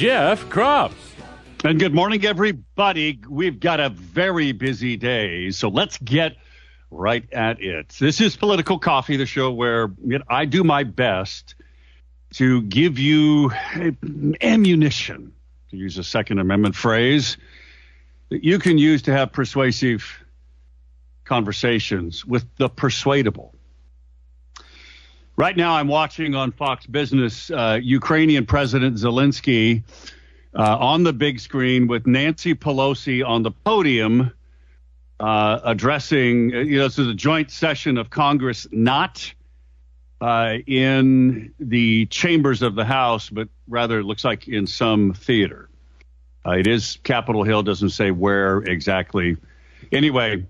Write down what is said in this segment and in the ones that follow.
Jeff Kropp. And good morning, everybody. We've got a very busy day, so let's get right at it. This is Political Coffee, the show where I do my best to give you ammunition, to use a Second Amendment phrase, that you can use to have persuasive conversations with the persuadable. Right now, I'm watching on Fox Business uh, Ukrainian President Zelensky uh, on the big screen with Nancy Pelosi on the podium uh, addressing, uh, you know, this is a joint session of Congress, not uh, in the chambers of the House, but rather it looks like in some theater. Uh, it is Capitol Hill, doesn't say where exactly. Anyway,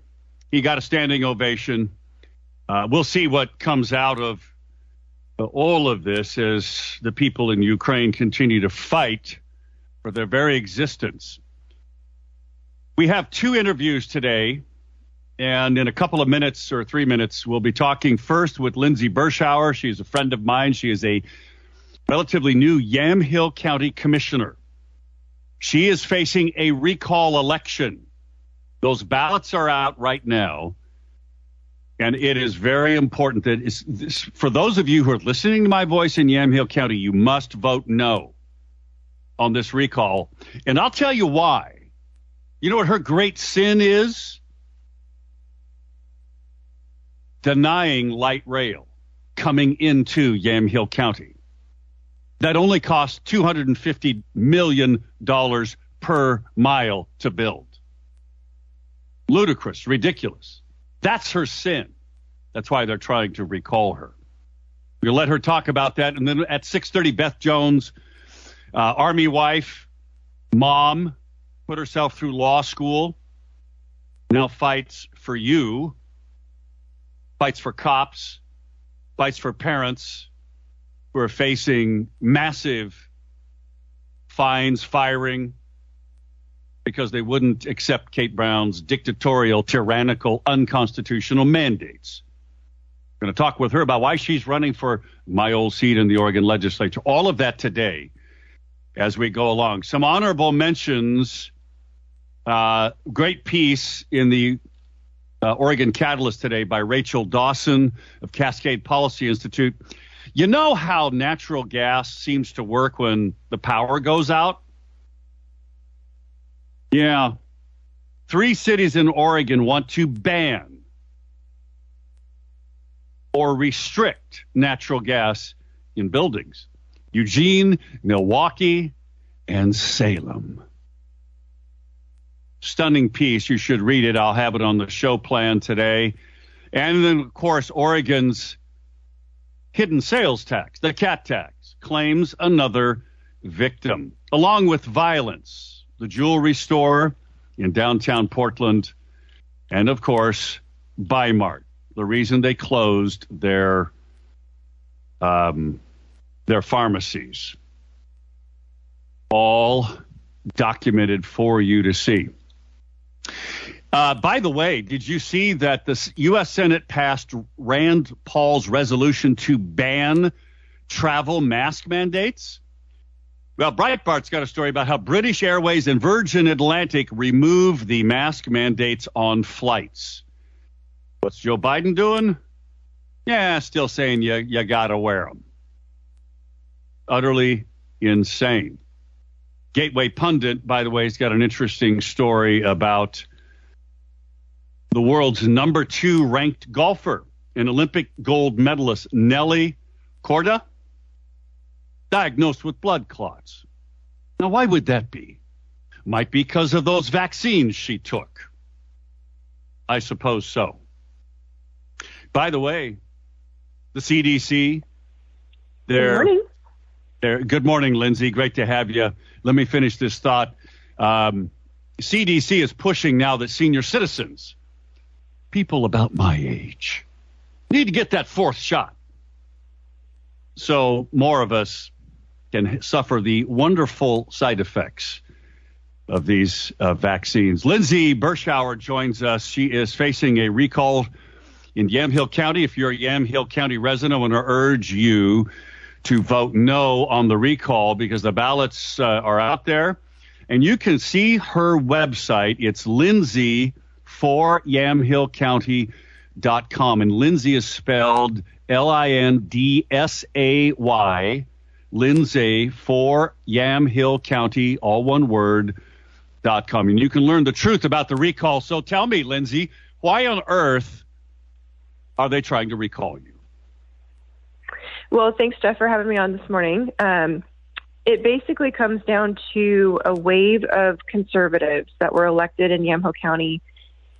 he got a standing ovation. We'll see what comes out of all of this as the people in Ukraine continue to fight for their very existence. We have two interviews today, and in a couple of minutes or three minutes, we'll be talking first with Lindsay Berschauer. She's a friend of mine. She is a relatively new Yamhill County commissioner. She is facing a recall election. Those ballots are out right now. And it is very important that this, for those of you who are listening to my voice in Yamhill County, you must vote no on this recall. And I'll tell you why. You know what her great sin is? Denying light rail coming into Yamhill County. That only costs $250 million per mile to build. Ludicrous, ridiculous. That's her sin. That's why they're trying to recall her. We'll let her talk about that. And then at 6:30, Beth Jones, uh, Army wife, mom, put herself through law school, now fights for you, fights for cops, fights for parents who are facing massive fines, firing, because they wouldn't accept Kate Brown's dictatorial, tyrannical, unconstitutional mandates. I'm going to talk with her about why she's running for my old seat in the Oregon legislature. All of that today as we go along. Some honorable mentions. Uh, great piece in the uh, Oregon Catalyst today by Rachel Dawson of Cascade Policy Institute. You know how natural gas seems to work when the power goes out? Yeah. Three cities in Oregon want to ban or restrict natural gas in buildings Eugene, Milwaukie, and Salem. Stunning piece. You should read it. I'll have it on the show plan today. And then, of course, Oregon's hidden sales tax, the CAT tax, claims another victim, along with violence, the jewelry store in downtown Portland, and of course, Bi-Mart, the reason they closed their um, their pharmacies. All documented for you to see. Uh, by the way, did you see that the U.S. Senate passed Rand Paul's resolution to ban travel mask mandates? Well, Breitbart's got a story about how British Airways and Virgin Atlantic remove the mask mandates on flights. What's Joe Biden doing? Yeah, still saying you, you got to wear them. Utterly insane. Gateway Pundit, by the way, has got an interesting story about the world's number two ranked golfer and Olympic gold medalist Nelly Korda, diagnosed with blood clots. Now, why would that be? Might be because of those vaccines she took. I suppose so. By the way, the CDC, Good they're morning. There. Good morning, Lindsay. Great to have you. Let me finish this thought. Um, CDC is pushing now that senior citizens, people about my age, need to get that fourth shot. So more of us can suffer the wonderful side effects of these uh, vaccines. Lindsay Berschauer joins us. She is facing a recall in Yamhill County. If you're a Yamhill County resident, I want to urge you to vote no on the recall because the ballots uh, are out there. And you can see her website. It's Lindsay for yamhillcounty.com. And Lindsay is spelled L I N D S A Y. Lindsay for Yamhill County, all one word, dot com. And you can learn the truth about the recall. So tell me, Lindsay, why on earth are they trying to recall you? Well, thanks, Jeff, for having me on this morning. Um, it basically comes down to a wave of conservatives that were elected in Yamhill County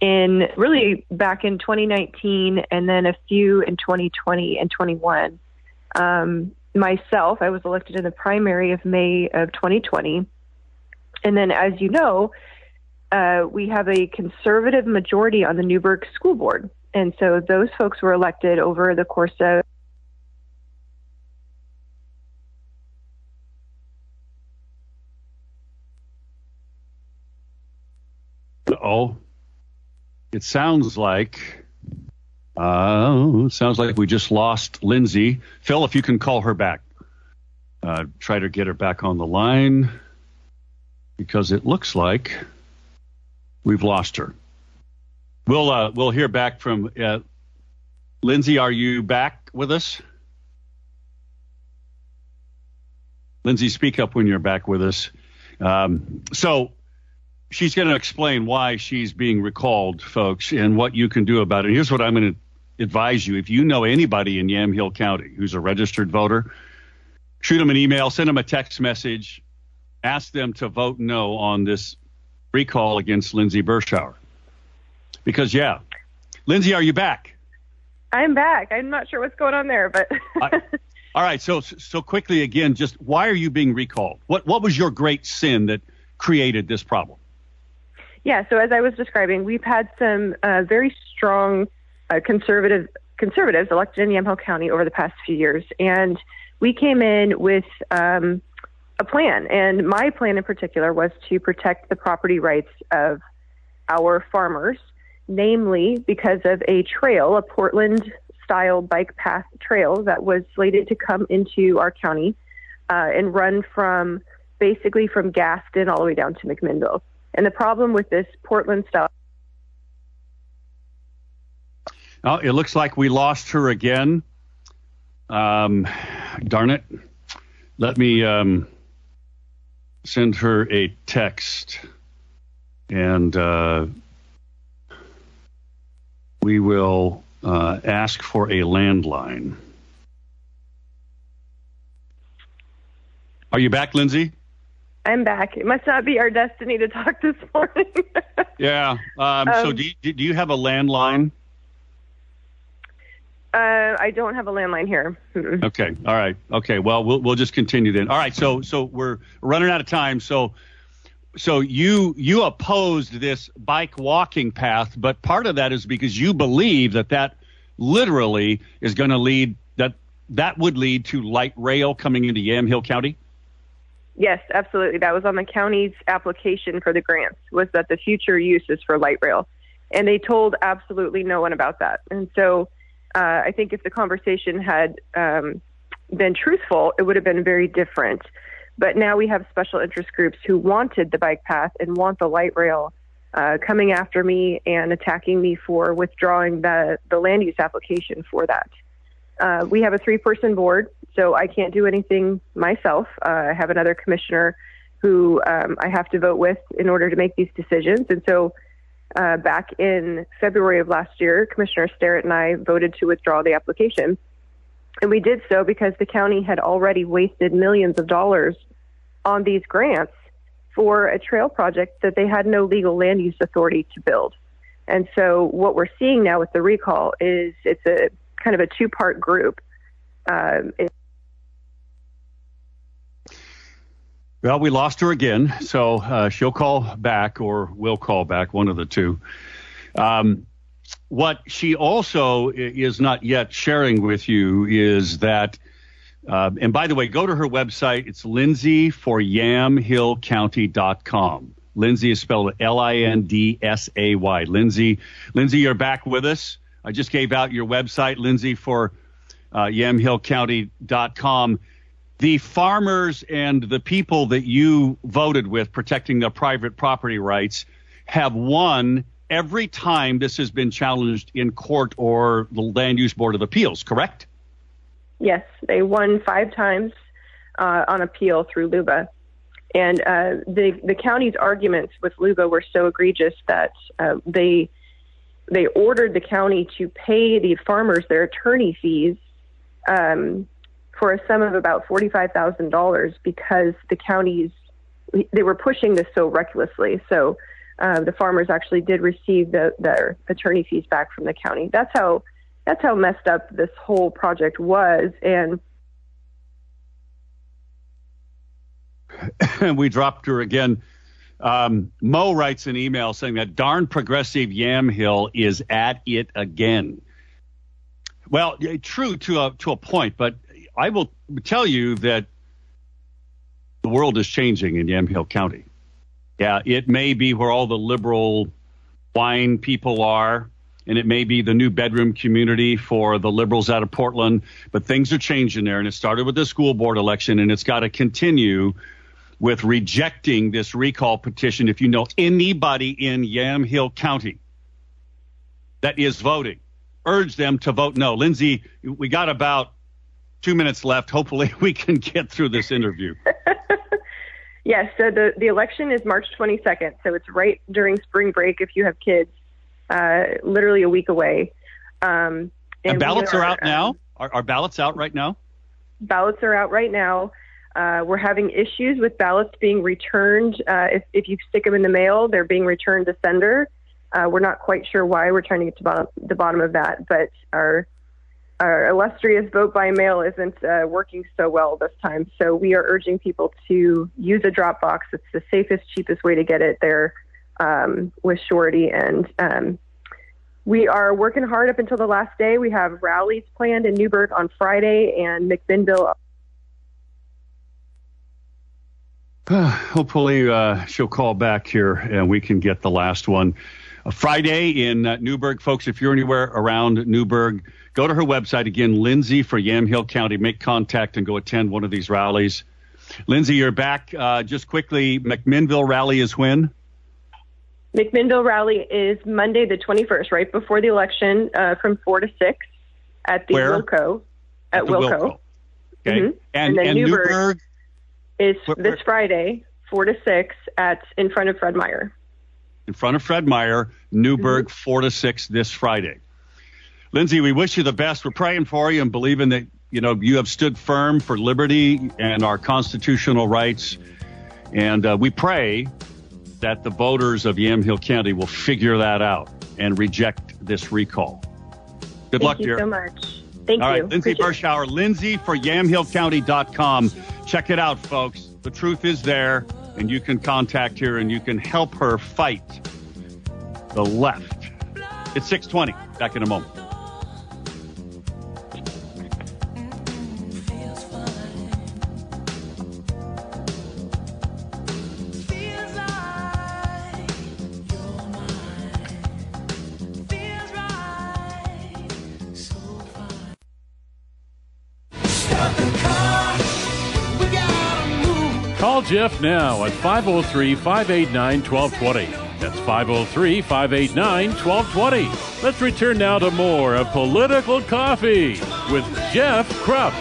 in really back in 2019 and then a few in 2020 and 21. Um, myself, I was elected in the primary of May of 2020. And then, as you know, uh, we have a conservative majority on the Newberg School Board. And so those folks were elected over the course of Oh, it sounds like. Uh, sounds like we just lost Lindsay. Phil, if you can call her back, uh, try to get her back on the line because it looks like we've lost her. We'll uh, we'll hear back from uh, Lindsay. Are you back with us? Lindsay, speak up when you're back with us. Um, so she's going to explain why she's being recalled, folks, and what you can do about it. Here's what I'm going to advise you. If you know anybody in Yamhill County who's a registered voter, shoot them an email, send them a text message, ask them to vote no on this recall against Lindsay Berschauer. Because, yeah, Lindsay, are you back? I'm back. I'm not sure what's going on there, but I- All right, so so quickly again, just why are you being recalled? What what was your great sin that created this problem? Yeah, so as I was describing, we've had some uh, very strong uh, conservative conservatives elected in Yamhill County over the past few years, and we came in with um, a plan. And my plan in particular was to protect the property rights of our farmers, namely because of a trail, a Portland style bike path trail that was slated to come into our county uh, and run from basically from Gaston all the way down to McMinnville. And the problem with this Portland style Oh, it looks like we lost her again. Um, darn it. Let me um, send her a text and uh, we will uh, ask for a landline. Are you back, Lindsay? I'm back. It must not be our destiny to talk this morning. Yeah. Um, so Um, do you, do you have a landline? Uh, I don't have a landline here. Mm-mm. Okay. All right. Okay. Well, we'll we'll just continue then. All right. So so we're running out of time. So so you you opposed this bike walking path, but part of that is because you believe that that literally is going to lead that that would lead to light rail coming into Yamhill County. Yes, absolutely. That was on the county's application for the grants. Was that the future use is for light rail, and they told absolutely no one about that. And so, uh, I think if the conversation had um, been truthful, it would have been very different. But now we have special interest groups who wanted the bike path and want the light rail uh, coming after me and attacking me for withdrawing the the land use application for that. Uh, we have a three person board, so I can't do anything myself. Uh, I have another commissioner who um, I have to vote with in order to make these decisions. And so uh, back in February of last year, Commissioner Starrett and I voted to withdraw the application. And we did so because the county had already wasted millions of dollars on these grants for a trail project that they had no legal land use authority to build. And so what we're seeing now with the recall is it's a kind of a two part group. Um, it- Well, we lost her again, so uh, she'll call back or we'll call back, one of the two. Um, what she also is not yet sharing with you is that, uh, and by the way, go to her website. It's Lindsay for yamhillcounty.com. Lindsay is spelled L I N D S A Y. Lindsay, Lindsay, you're back with us. I just gave out your website, Lindsay for uh, yamhillcounty.com the farmers and the people that you voted with protecting their private property rights have won every time this has been challenged in court or the Land Use Board of Appeals, correct? Yes, they won five times uh, on appeal through LUBA. And uh, the the county's arguments with LUBA were so egregious that uh, they they ordered the county to pay the farmers their attorney fees um, for a sum of about forty five thousand dollars because the counties they were pushing this so recklessly. So uh, the farmers actually did receive the, their attorney fees back from the county. That's how that's how messed up this whole project was. And we dropped her again. Um, Mo writes an email saying that darn progressive Yamhill is at it again. Well, true to a to a point, but I will tell you that the world is changing in Yamhill County. Yeah, it may be where all the liberal wine people are, and it may be the new bedroom community for the liberals out of Portland, but things are changing there, and it started with the school board election, and it's got to continue with rejecting this recall petition. If you know anybody in Yamhill County that is voting, urge them to vote no. Lindsay, we got about two minutes left. Hopefully, we can get through this interview. yes, so the the election is March 22nd, so it's right during spring break if you have kids, uh, literally a week away. Um, And, we ballots are out um, now. Are, are ballots out right now? ballots are out right now. Uh, we're having issues with ballots being returned. Uh, if, if you stick them in the mail, they're being returned to sender. Uh, we're not quite sure why. We're trying to get to bottom, the bottom of that, but our our illustrious vote by mail isn't uh, working so well this time. So we are urging people to use a drop box. It's the safest, cheapest way to get it there um, with Shorty. And um, we are working hard up until the last day. We have rallies planned in Newberg on Friday and McMinnville Hopefully, uh, she'll call back here and we can get the last one. Friday in uh, Newberg, folks. If you're anywhere around Newberg, go to her website again, Lindsay for Yamhill County. Make contact and go attend one of these rallies. Lindsay, you're back. Uh, just quickly, McMinnville rally is when? McMinnville rally is Monday, the 21st, right before the election, uh, from 4 to 6 at the Where? Wilco. At, the Wilco. Wilco. Okay. Mhm. And, And then and Newberg. Newberg, Is this Friday, 4 to 6 at in front of Fred Meyer. In front of Fred Meyer, Newberg, Mm-hmm. 4 to 6 this Friday. Lindsay, we wish you the best. We're praying for you and believing that, you know, you have stood firm for liberty and our constitutional rights. And uh, we pray that the voters of Yamhill County will figure that out and reject this recall. Good Thank luck, you dear. so much. Thank All you. right, Lindsay Appreciate. Berschauer, Lindsay for YamhillCounty.com. Check it out, folks. The truth is there, and you can contact her and you can help her fight the left. It's 620. Back in a moment. Jeff now at 503 589 1220. That's 503 589 1220. Let's return now to more of Political Coffee with Jeff Kropp.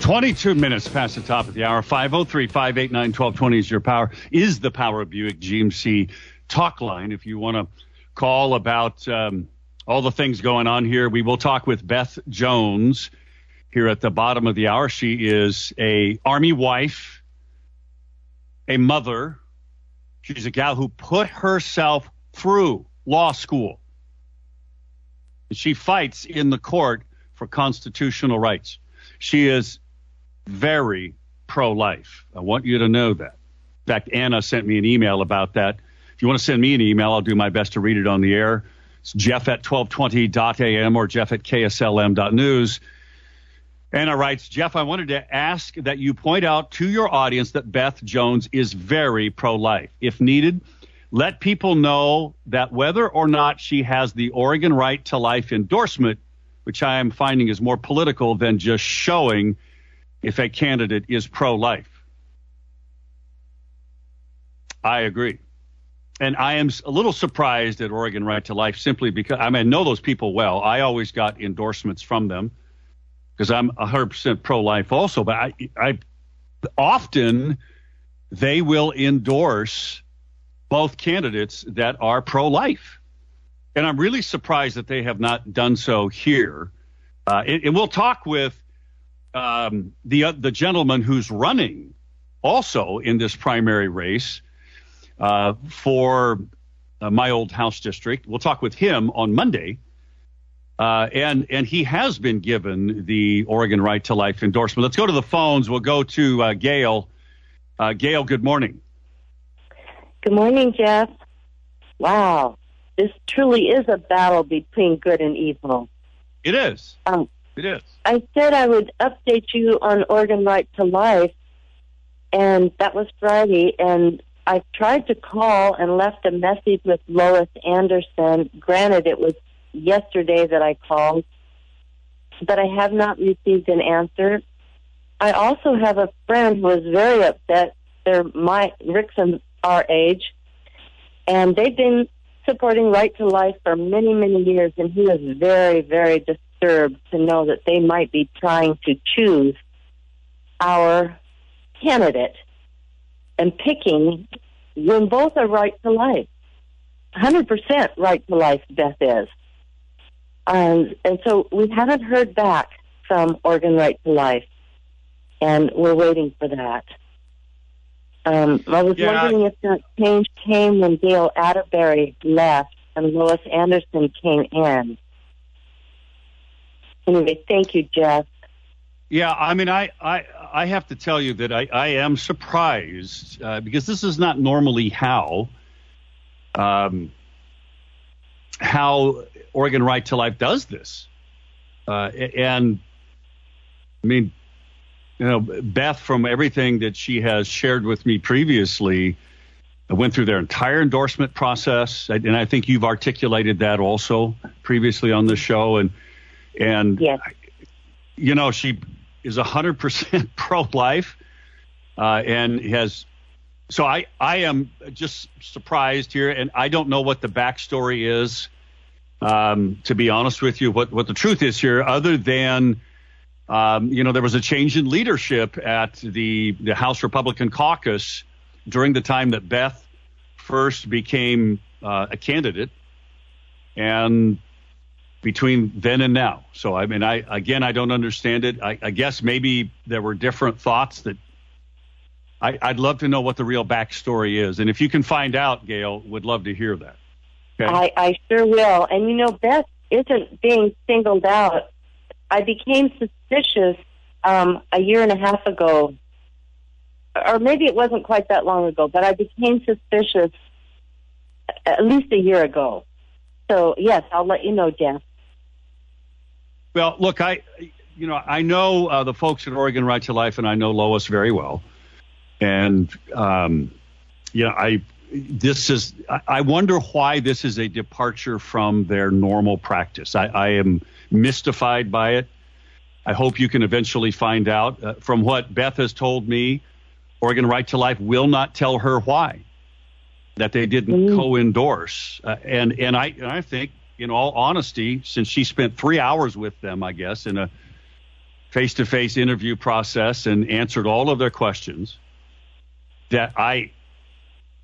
22 minutes past the top of the hour. 503 589 1220 is your power, is the Power of Buick GMC talk line. If you want to call about um, all the things going on here, we will talk with Beth Jones here at the bottom of the hour. She is a Army wife, a mother. She's a gal who put herself through law school. She fights in the court for constitutional rights. She is very pro life. I want you to know that. In fact, Anna sent me an email about that. If you want to send me an email, I'll do my best to read it on the air. It's jeff at 1220.am or jeff at kslm.news. Anna writes, Jeff, I wanted to ask that you point out to your audience that Beth Jones is very pro life. If needed, let people know that whether or not she has the Oregon right to life endorsement, which I am finding is more political than just showing if a candidate is pro life. I agree. And I am a little surprised at Oregon Right to Life simply because I mean, I know those people well. I always got endorsements from them because I'm 100% pro life also. But I, I often they will endorse both candidates that are pro life. And I'm really surprised that they have not done so here. Uh, and, and, we'll talk with um, the, uh, the gentleman who's running also in this primary race uh, for uh, my old House district. We'll talk with him on Monday. Uh, and and he has been given the Oregon Right to Life endorsement. Let's go to the phones. We'll go to uh, Gail. Uh, Gail, good morning. Good morning, Jeff. Wow, this truly is a battle between good and evil. It is. Um, it is. I said I would update you on Oregon Right to Life, and that was Friday. And I tried to call and left a message with Lois Anderson. Granted, it was yesterday that I called, but I have not received an answer. I also have a friend who is very upset. They're my Rick's our age, and they've been supporting Right to Life for many, many years, and he is very, very disturbed to know that they might be trying to choose our candidate and picking when both are right to life. 100% right to life, Beth is. Um, and so we haven't heard back from Oregon Right to Life, and we're waiting for that. Um, I was Yeah. wondering if that change came when Dale Atteberry left and Lois Anderson came in. Anyway, thank you, Jeff. Yeah, I mean, I, I, I have to tell you that I, I am surprised uh, because this is not normally how, um, how Oregon Right to Life does this. Uh, and I mean, you know, Beth, from everything that she has shared with me previously, I went through their entire endorsement process, and I think you've articulated that also previously on the show. And and Yes. you know, she is 100% pro life uh, and has. So I, I am just surprised here, and I don't know what the backstory is. Um, to be honest with you, what, what the truth is here, other than, um, you know, there was a change in leadership at the, the House Republican caucus during the time that Beth first became uh, a candidate. And between then and now. So I mean, I again, I don't understand it. I, I guess maybe there were different thoughts that. I, I'd love to know what the real backstory is, and if you can find out, Gail, would love to hear that. Okay. I, I sure will. And you know, Beth isn't being singled out. I became suspicious um, a year and a half ago, or maybe it wasn't quite that long ago, but I became suspicious at least a year ago. So, yes, I'll let you know, Jeff. Well, look, I, you know, I know uh, the folks at Oregon Right to Life, and I know Lois very well, and um, you know, I this is I- wonder why this is a departure from their normal practice. I, I am mystified by it. I hope you can eventually find out. Uh, from what Beth has told me, Oregon Right to Life will not tell her why that they didn't Mm. co-endorse, uh, and and I and I think, in all honesty, since she spent three hours with them, I guess in a face-to-face interview process and answered all of their questions, that I,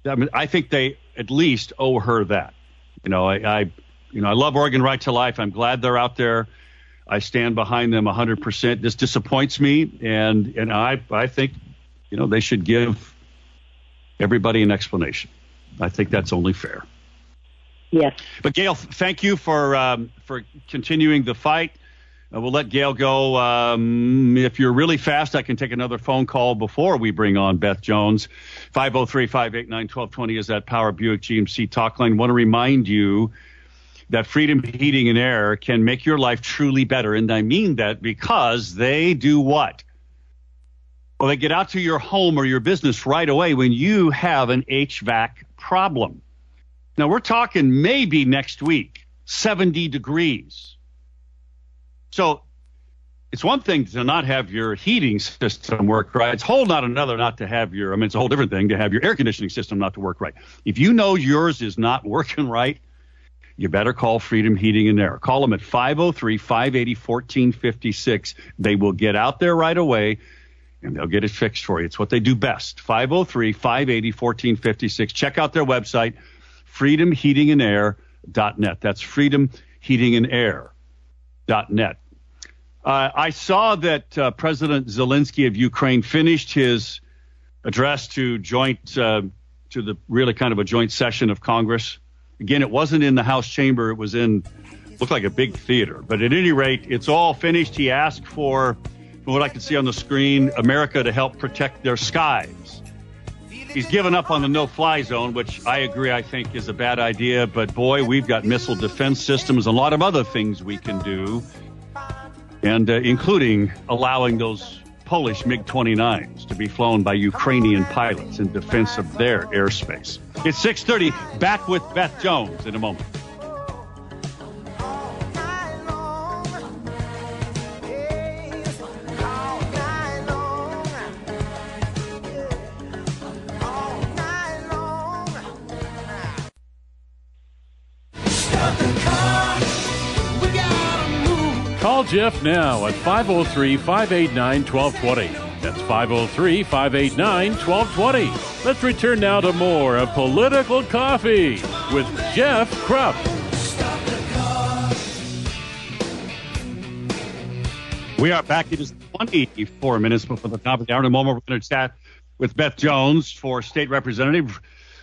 I mean, I think they at least owe her that. You know, I, I you know, I love Oregon Right to Life. I'm glad they're out there. I stand behind them 100%. This disappoints me, and and I I think, you know, they should give everybody an explanation. I think that's only fair. Yes. But Gail, thank you for um, for continuing the fight. Uh, we'll let Gail go. Um, if you're really fast, I can take another phone call before we bring on Beth Jones. 503 589 1220 is that Power Buick GMC talk line. Want to remind you that Freedom Heating and Air can make your life truly better. And I mean that because they do what? Well, they get out to your home or your business right away when you have an HVAC problem. Now, we're talking maybe next week, 70 degrees. So it's one thing to not have your heating system work right. It's whole not another not to have your, I mean, it's a whole different thing to have your air conditioning system not to work right. If you know yours is not working right, you better call Freedom Heating and Air. Call them at 503 580 1456. They will get out there right away and they'll get it fixed for you. It's what they do best. 503 580 1456. Check out their website, freedomheatingandair.net. That's freedomheatingandair.net. Uh, I saw that uh, President Zelensky of Ukraine finished his address to joint uh, to the really kind of a joint session of Congress. Again, it wasn't in the House chamber; it was in looked like a big theater. But at any rate, it's all finished. He asked for, from what I can see on the screen, America to help protect their skies. He's given up on the no-fly zone, which I agree, I think is a bad idea. But boy, we've got missile defense systems, and a lot of other things we can do and uh, including allowing those Polish MiG 29s to be flown by Ukrainian pilots in defense of their airspace. It's 6:30. Back with Beth Jones in a moment. Call Jeff now at 503 589 1220. That's 503 589 1220. Let's return now to more of Political Coffee with Jeff Kropp. We are back. It is 24 minutes before the top of the hour. In a moment, we're going to chat with Beth Jones for state representative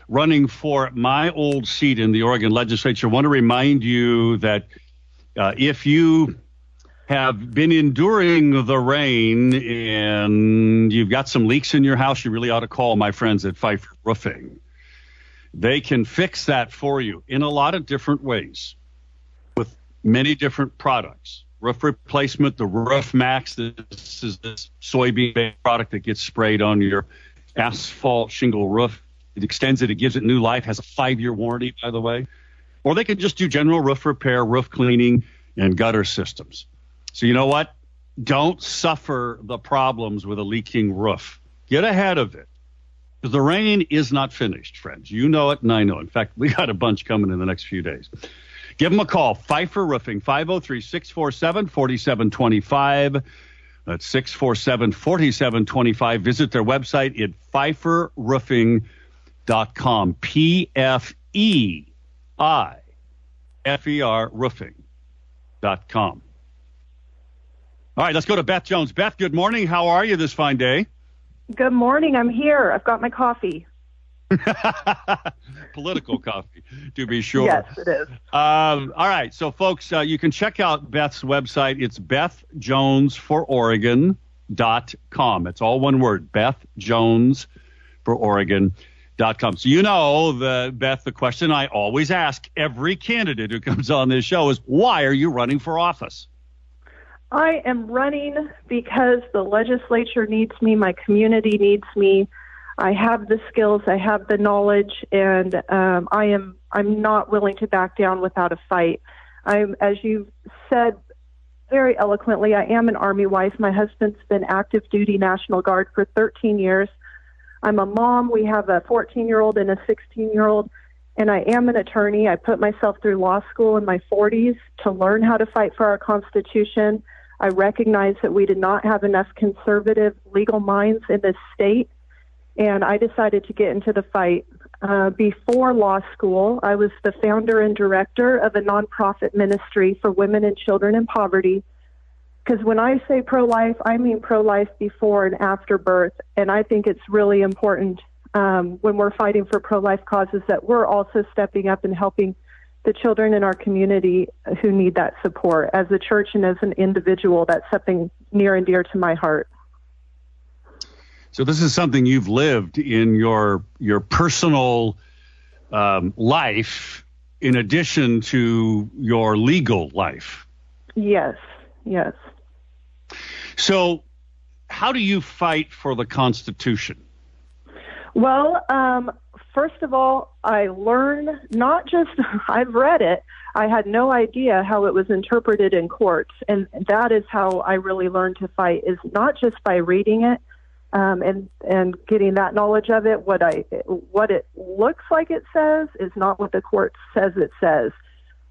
running for my old seat in the Oregon legislature. I want to remind you that uh, if you have been enduring the rain and you've got some leaks in your house, you really ought to call my friends at Pfeifer Roofing. They can fix that for you in a lot of different ways with many different products. Roof replacement, the Roof Maxx. This is this soybean based product that gets sprayed on your asphalt shingle roof. It extends it, it gives it new life, has a five year warranty, by the way. Or they can just do general roof repair, roof cleaning, and gutter systems. So, you know what? Don't suffer the problems with a leaking roof. Get ahead of it. The rain is not finished, friends. You know it, and I know. It. In fact, we got a bunch coming in the next few days. Give them a call. Pfeifer Roofing, 503 647 4725. That's 647 4725. Visit their website at pfeiferroofing.com. P F E I F E R roofing.com. All right, let's go to Beth Jones. Beth, good morning. How are you this fine day? Good morning. I'm here. I've got my coffee. Political coffee, to be sure. Yes, it is. Um, all right, so folks, uh, you can check out Beth's website. It's BethJonesForOregon.com. It's all one word, BethJonesForOregon.com. So you know, the Beth, the question I always ask every candidate who comes on this show is, why are you running for office? I am running because the legislature needs me, my community needs me. I have the skills, I have the knowledge, and um, I am I'm not willing to back down without a fight. I'm, as you said very eloquently, I am an Army wife. My husband's been active duty National Guard for 13 years. I'm a mom. We have a 14 year old and a 16 year old, and I am an attorney. I put myself through law school in my 40s to learn how to fight for our Constitution. I recognize that we did not have enough conservative legal minds in this state, and I decided to get into the fight. Uh, before law school, I was the founder and director of a nonprofit ministry for women and children in poverty. Because when I say pro life, I mean pro life before and after birth. And I think it's really important um, when we're fighting for pro life causes that we're also stepping up and helping the children in our community who need that support. As a church and as an individual, that's something near and dear to my heart. So this is something you've lived in your your personal um, life, in addition to your legal life. Yes, yes. So, how do you fight for the Constitution? Well, um, first of all, I learn not just, I've read it, I had no idea how it was interpreted in courts. And that is how I really learned to fight, is not just by reading it. Um, and and getting that knowledge of it, what I what it looks like it says is not what the court says it says.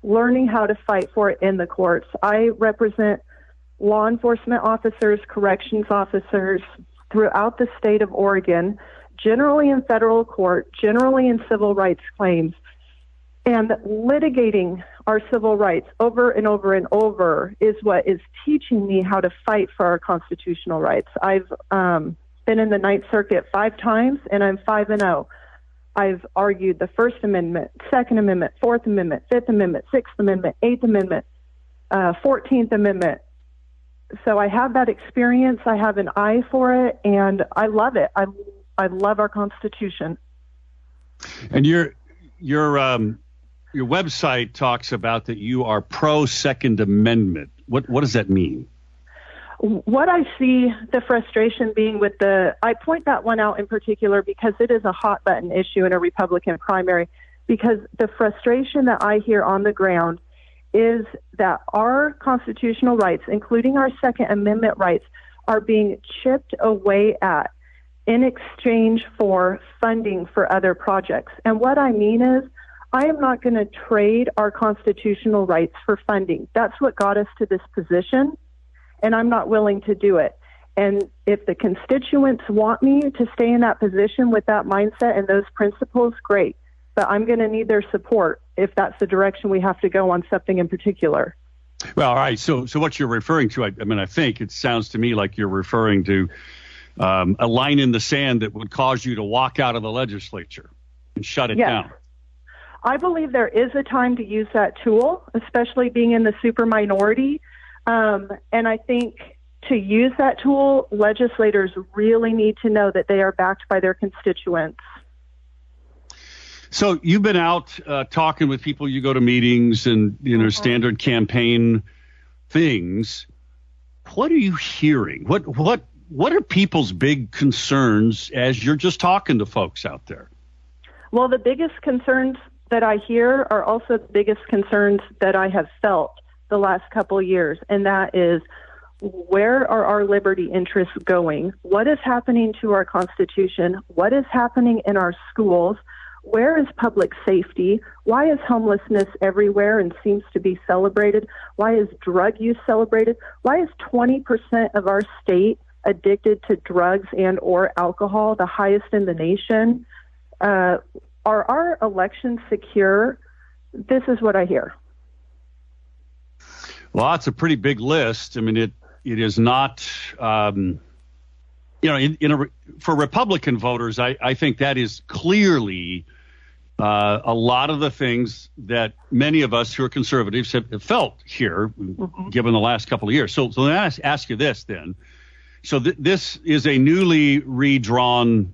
Learning how to fight for it in the courts. I represent law enforcement officers, corrections officers throughout the state of Oregon generally in federal court, generally in civil rights claims, and litigating our civil rights over and over and over is what is teaching me how to fight for our constitutional rights. I've um, been in the Ninth Circuit five times, and I'm five and zero. I've argued the First Amendment, Second Amendment, Fourth Amendment, Fifth Amendment, Sixth Amendment, Eighth Amendment, uh, Fourteenth Amendment. So I have that experience. I have an eye for it, and I love it. I I love our Constitution. And your your um, your website talks about that you are pro Second Amendment. What what does that mean? What I see the frustration being with the, I point that one out in particular because it is a hot button issue in a Republican primary. Because the frustration that I hear on the ground is that our constitutional rights, including our Second Amendment rights, are being chipped away at in exchange for funding for other projects. And what I mean is, I am not going to trade our constitutional rights for funding. That's what got us to this position, and I'm not willing to do it. And if the constituents want me to stay in that position with that mindset and those principles, great. But I'm going to need their support if that's the direction we have to go on something in particular. Well, all right. So, so what you're referring to, I, I mean, I think it sounds to me like you're referring to um, a line in the sand that would cause you to walk out of the legislature and shut it Yes. down. I believe there is a time to use that tool, especially being in the super minority. Um, and I think to use that tool, legislators really need to know that they are backed by their constituents. So you've been out uh, talking with people. You go to meetings and you know standard campaign things. What are you hearing? What what what are people's big concerns as you're just talking to folks out there? Well, the biggest concerns that I hear are also the biggest concerns that I have felt the last couple years, and that is where are our liberty interests going? What is happening to our Constitution? What is happening in our schools? Where is public safety? Why is homelessness everywhere and seems to be celebrated? Why is drug use celebrated? Why is 20% of our state addicted to drugs and or alcohol, the highest in the nation? Uh, are our elections secure? This is what I hear. Well, that's a pretty big list. I mean, it it is not. Um, you know, in, in a, for Republican voters, I, I think that is clearly uh, a lot of the things that many of us who are conservatives have, have felt here, given the last couple of years. So, so let me ask, ask you this then. So th- this is a newly redrawn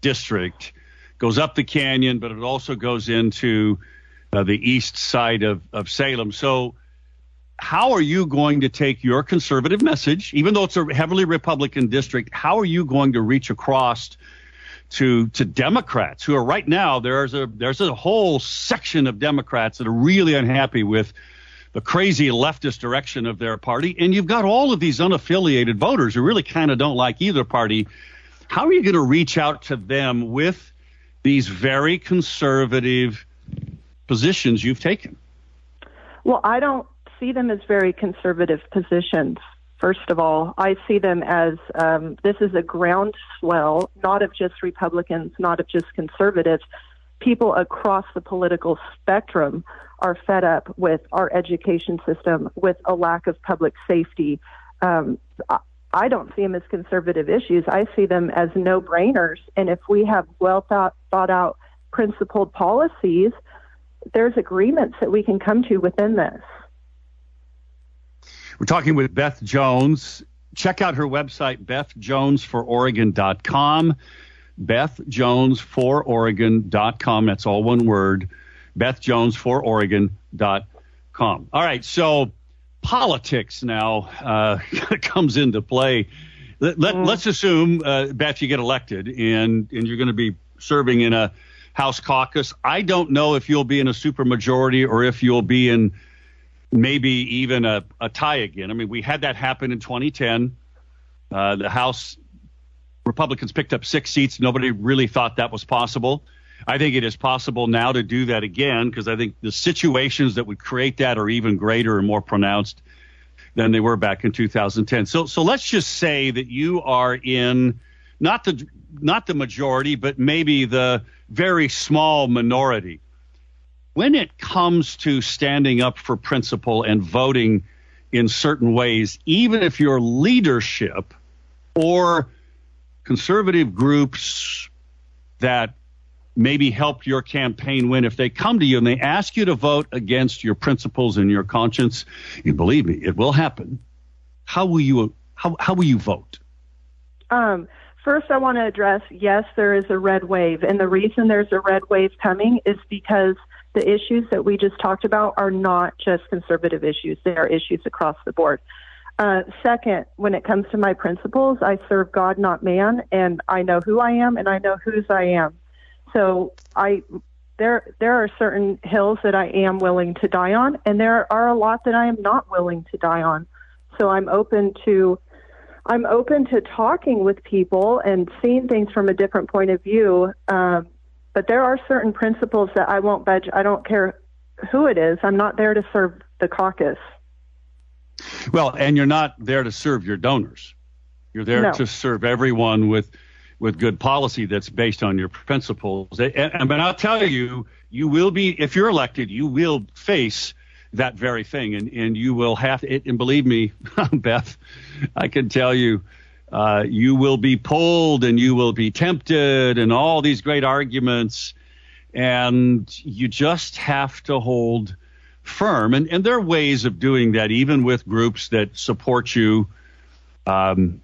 district, goes up the canyon, but it also goes into uh, the east side of, of Salem. So how are you going to take your conservative message, even though it's a heavily Republican district? How are you going to reach across to to Democrats who are right now there's a there's a whole section of Democrats that are really unhappy with the crazy leftist direction of their party, and you've got all of these unaffiliated voters who really kind of don't like either party. How are you going to reach out to them with these very conservative positions you've taken? Well, I don't see them as very conservative positions. First of all, I see them as um, this is a groundswell, not of just Republicans, not of just conservatives. People across the political spectrum are fed up with our education system, with a lack of public safety. Um, I- don't see them as conservative issues. I see them as no brainers. And if we have well thought, thought out, principled policies, there's agreements that we can come to within this. We're talking with Beth Jones. Check out her website, bethjonesfororegon.com. bethjonesfororegon.com. That's all one word. bethjonesfororegon.com. All right, so politics now uh, comes into play. Let, let, us assume, uh, Beth, you get elected and, and you're going to be serving in a House caucus. I don't know if you'll be in a supermajority or if you'll be in maybe even a, a tie again. I mean, we had that happen in 2010. Uh, the House Republicans picked up six seats. Nobody really thought that was possible. I think it is possible now to do that again because I think the situations that would create that are even greater and more pronounced than they were back in 2010. So, so let's just say that you are in not the not the majority, but maybe the very small minority. When it comes to standing up for principle and voting in certain ways, even if your leadership or conservative groups that maybe helped your campaign win, if they come to you and they ask you to vote against your principles and your conscience, you believe me, it will happen. How will you how, how will you vote? Um, first, I want to address yes, there is a red wave. And the reason there's a red wave coming is because the issues that we just talked about are not just conservative issues, they are issues across the board. Uh, second, when it comes to my principles, I serve God, not man, and I know who I am and I know whose I am. So I there there are certain hills that I am willing to die on, and there are a lot that I am not willing to die on. So I'm open to I'm open to talking with people and seeing things from a different point of view. Um, but there are certain principles that I won't budge. I don't care who it is. I'm not there to serve the caucus. Well, and you're not there to serve your donors. You're there No. to serve everyone with with good policy that's based on your principles. And, and but I'll tell you, you will be if you're elected, you will face that very thing, and and you will have it. And believe me, Beth, I can tell you. Uh, you will be pulled and you will be tempted and all these great arguments and you just have to hold firm. And, and there are ways of doing that, even with groups that support you. Um,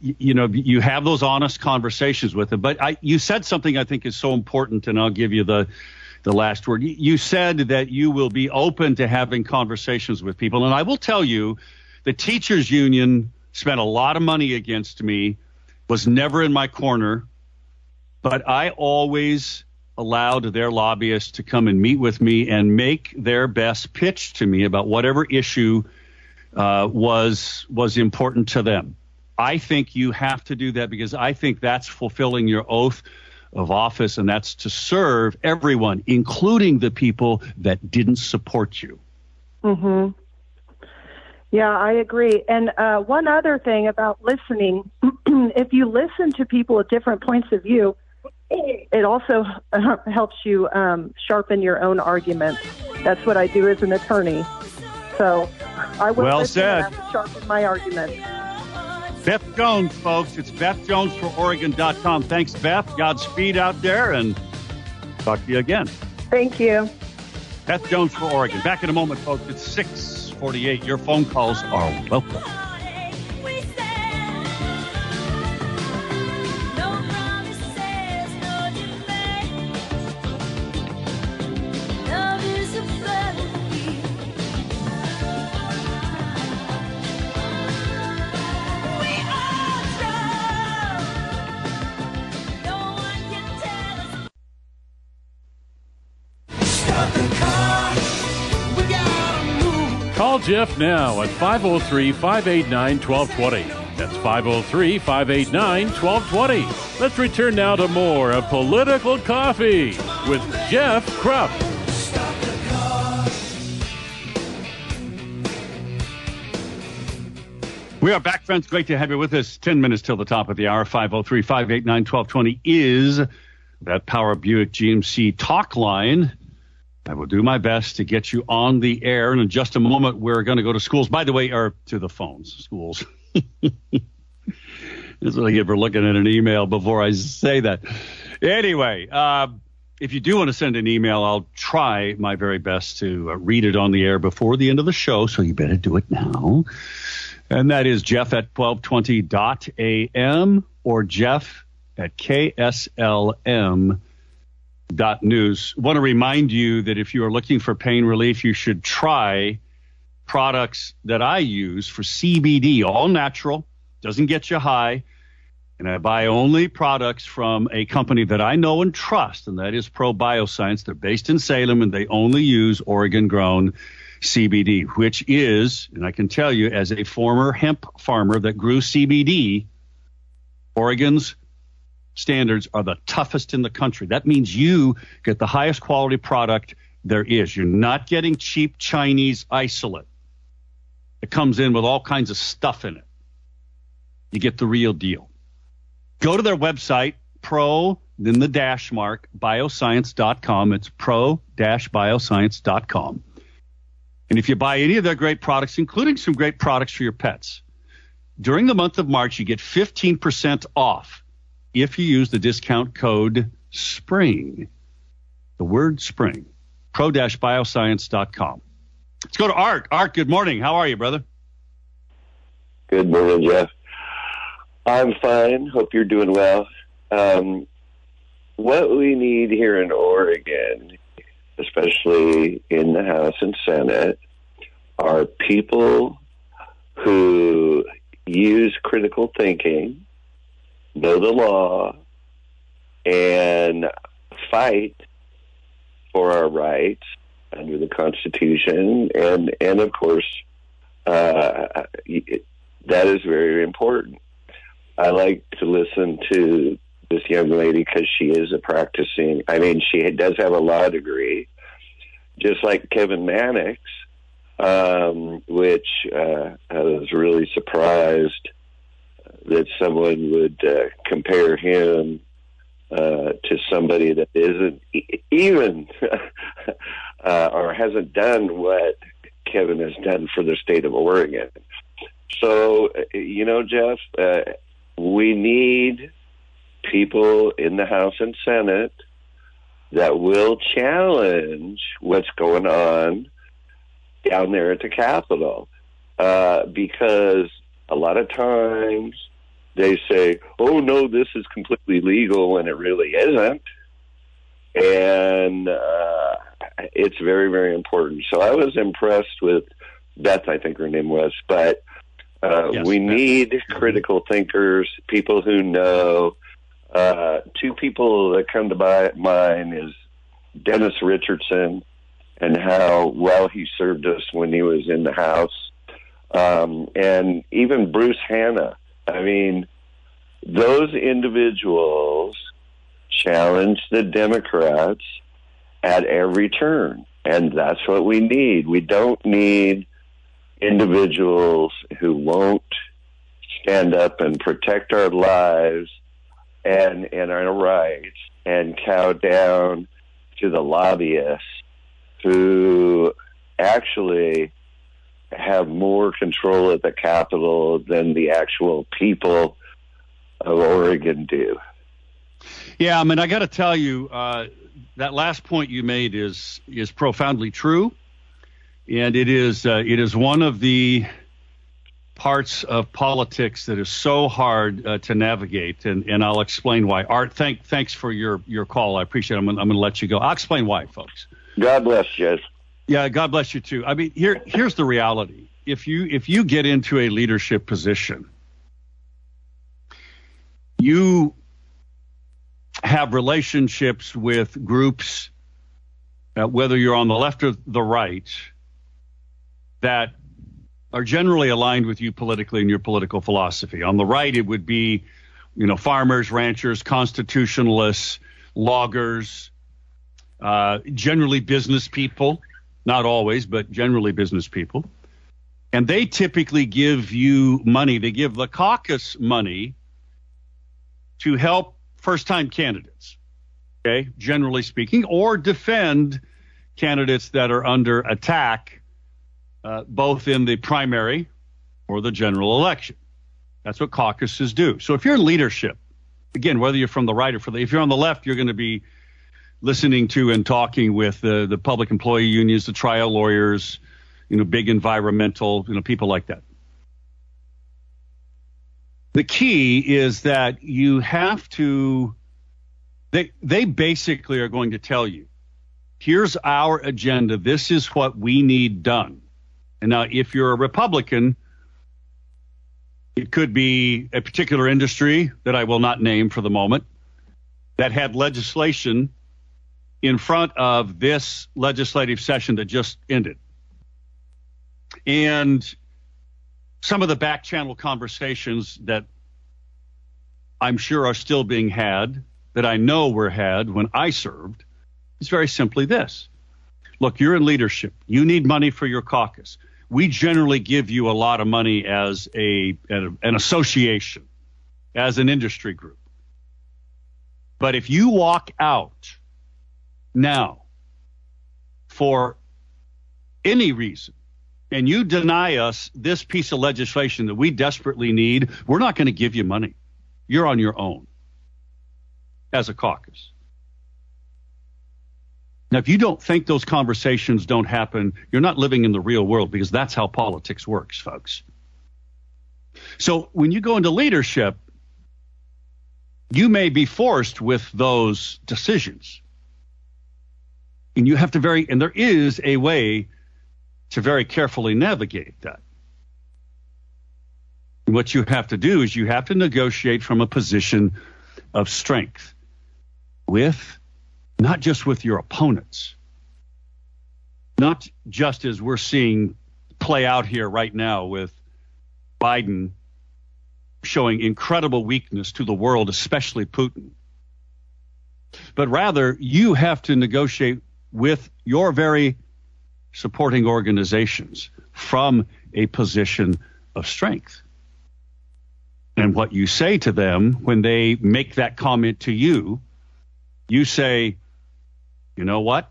you, you know, you have those honest conversations with them. But I, you said something I think is so important, and I'll give you the the last word. You- You said that you will be open to having conversations with people, and I will tell you, the teachers union spent a lot of money against me, was never in my corner, but I always allowed their lobbyists to come and meet with me and make their best pitch to me about whatever issue uh, was was important to them. I think you have to do that because I think that's fulfilling your oath of office, and that's to serve everyone, including the people that didn't support you. hmm Yeah, I agree. And uh, one other thing about listening, if you listen to people at different points of view, it also uh, helps you um, sharpen your own arguments. That's what I do as an attorney. So I will Well said. Sharpen my arguments. Beth Jones, folks. It's BethJonesForOregon.com. Thanks, Beth. Godspeed out there, and talk to you again. Thank you. Beth Jones for Oregon. Back in a moment, folks. It's 648. Your phone calls are welcome. Call Jeff now at 503 589 1220. That's 503 589 1220. Let's return now to more of Political Coffee with Jeff Kropp. We are back, friends. Great to have you with us. 10 minutes till the top of the hour. 503 589 1220 is that Power Buick GMC talk line. I will do my best to get you on the air. And in just a moment, we're going to go to schools. By the way, or to the phones, schools. This is what I get for looking at an email before I say that. Anyway, uh, if you do want to send an email, I'll try my very best to uh, read it on the air before the end of the show. So you better do it now. And that is Jeff at 1220.am or Jeff at KSLM dot news. Want to remind you that if you are looking for pain relief, you should try products that I use for CBD, all natural, doesn't get you high. And I buy only products from a company that I know and trust, and that is Pro Bioscience. They're based in Salem and they only use Oregon grown CBD, which is, and I can tell you as a former hemp farmer that grew CBD, Oregon's standards are the toughest in the country. That means you get the highest quality product there is. You're not getting cheap Chinese isolate. It comes in with all kinds of stuff in it. You get the real deal. Go to their website, pro, then the dash mark, bioscience.com. It's pro-bioscience.com. And if you buy any of their great products, including some great products for your pets, during the month of March, you get 15% off if you use the discount code SPRING. The word SPRING. Pro-bioscience.com. Let's go to Art. Art, good morning. How are you, brother? Good morning, Jeff. I'm fine. Hope you're doing well. Um, what we need here in Oregon, especially in the House and Senate, are people who use critical thinking, know the law, and fight for our rights under the Constitution, and and of course, uh, that is very important. I like to listen to this young lady because she is a practicing. I mean, she does have a law degree, just like Kevin Mannix, um, which uh, I was really surprised that someone would uh, compare him uh, to somebody that isn't even uh, or hasn't done what Kevin has done for the state of Oregon. So, uh, you know, Jeff, uh, we need people in the House and Senate that will challenge what's going on down there at the Capitol. Uh, because a lot of times they say, oh, no, this is completely legal, and it really isn't. And uh, it's very, very important. So I was impressed with Beth, I think her name was, but uh, Yes, we Beth. need critical thinkers, people who know. Uh, two people that come to my mind is Dennis Richardson and how well he served us when he was in the House, um, and even Bruce Hanna. I mean, those individuals challenge the Democrats at every turn, and that's what we need. We don't need individuals who won't stand up and protect our lives and and our rights and cow down to the lobbyists who actually have more control at the Capitol than the actual people of Oregon do. Yeah, I mean, I got to tell you, uh, that last point you made is is profoundly true, and it is uh, it is one of the parts of politics that is so hard uh, to navigate, and, and I'll explain why. Art, thank thanks for your your call. I appreciate. it. I'm gonna, I'm going to let you go. I'll explain why, folks. God bless, Jess. Yeah, God bless you too. I mean, here here's the reality. If you if you get into a leadership position, you have relationships with groups, uh, whether you're on the left or the right, that are generally aligned with you politically and your political philosophy. On the right, it would be, you know, farmers, ranchers, constitutionalists, loggers, uh, generally business people, not always, but generally business people. And they typically give you money. They give the caucus money to help first time candidates, okay, generally speaking, or defend candidates that are under attack, uh, both in the primary or the general election. That's what caucuses do. So if you're in leadership, again, whether you're from the right or from the, if you're on the left, you're going to be listening to and talking with the, the public employee unions, the trial lawyers, you know, big environmental, you know, people like that. The key is that you have to, they, they basically are going to tell you, here's our agenda. This is what we need done. And now, if you're a Republican, it could be a particular industry that I will not name for the moment that had legislation in front of this legislative session that just ended. And some of the back channel conversations that I'm sure are still being had, that I know were had when I served, is very simply this. Look, you're in leadership. You need money for your caucus. We generally give you a lot of money as a, an association, as an industry group. But if you walk out now for any reason and you deny us this piece of legislation that we desperately need, we're not going to give you money. You're on your own as a caucus. Now, if you don't think those conversations don't happen, you're not living in the real world because that's how politics works, folks. So when you go into leadership, you may be forced with those decisions. And you have to very, and there is a way to very carefully navigate that. What you have to do is you have to negotiate from a position of strength with, not just with your opponents, not just as we're seeing play out here right now with Biden showing incredible weakness to the world, especially Putin. But rather, you have to negotiate with your very supporting organizations from a position of strength. And what you say to them when they make that comment to you, you say, you know what?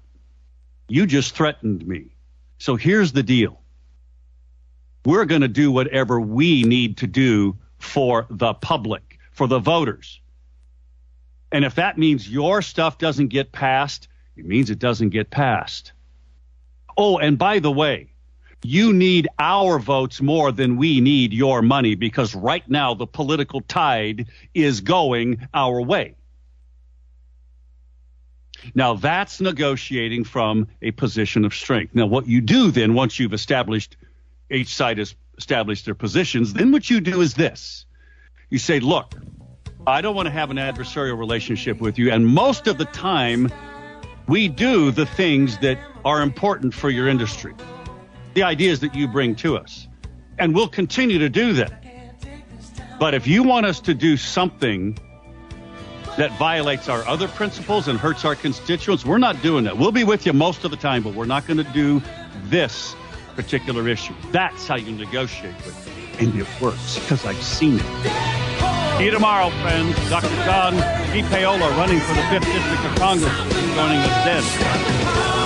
You just threatened me. So here's the deal. We're going to do whatever we need to do for the public, for the voters. And if that means your stuff doesn't get passed, it means it doesn't get passed. Oh, and by the way, you need our votes more than we need your money because right now the political tide is going our way. Now that's negotiating from a position of strength. Now, what you do then, once you've established, each side has established their positions, then what you do is this you say, look, I don't want to have an adversarial relationship with you. And most of the time, we do the things that are important for your industry, the ideas that you bring to us. And we'll continue to do that. But if you want us to do something that violates our other principles and hurts our constituents, we're not doing that. We'll be with you most of the time, but we're not going to do this particular issue. That's how you negotiate with them. And it works because I've seen it. See you tomorrow, friends. Dr. John Di Paolo running for the 5th District of Congress joining us then.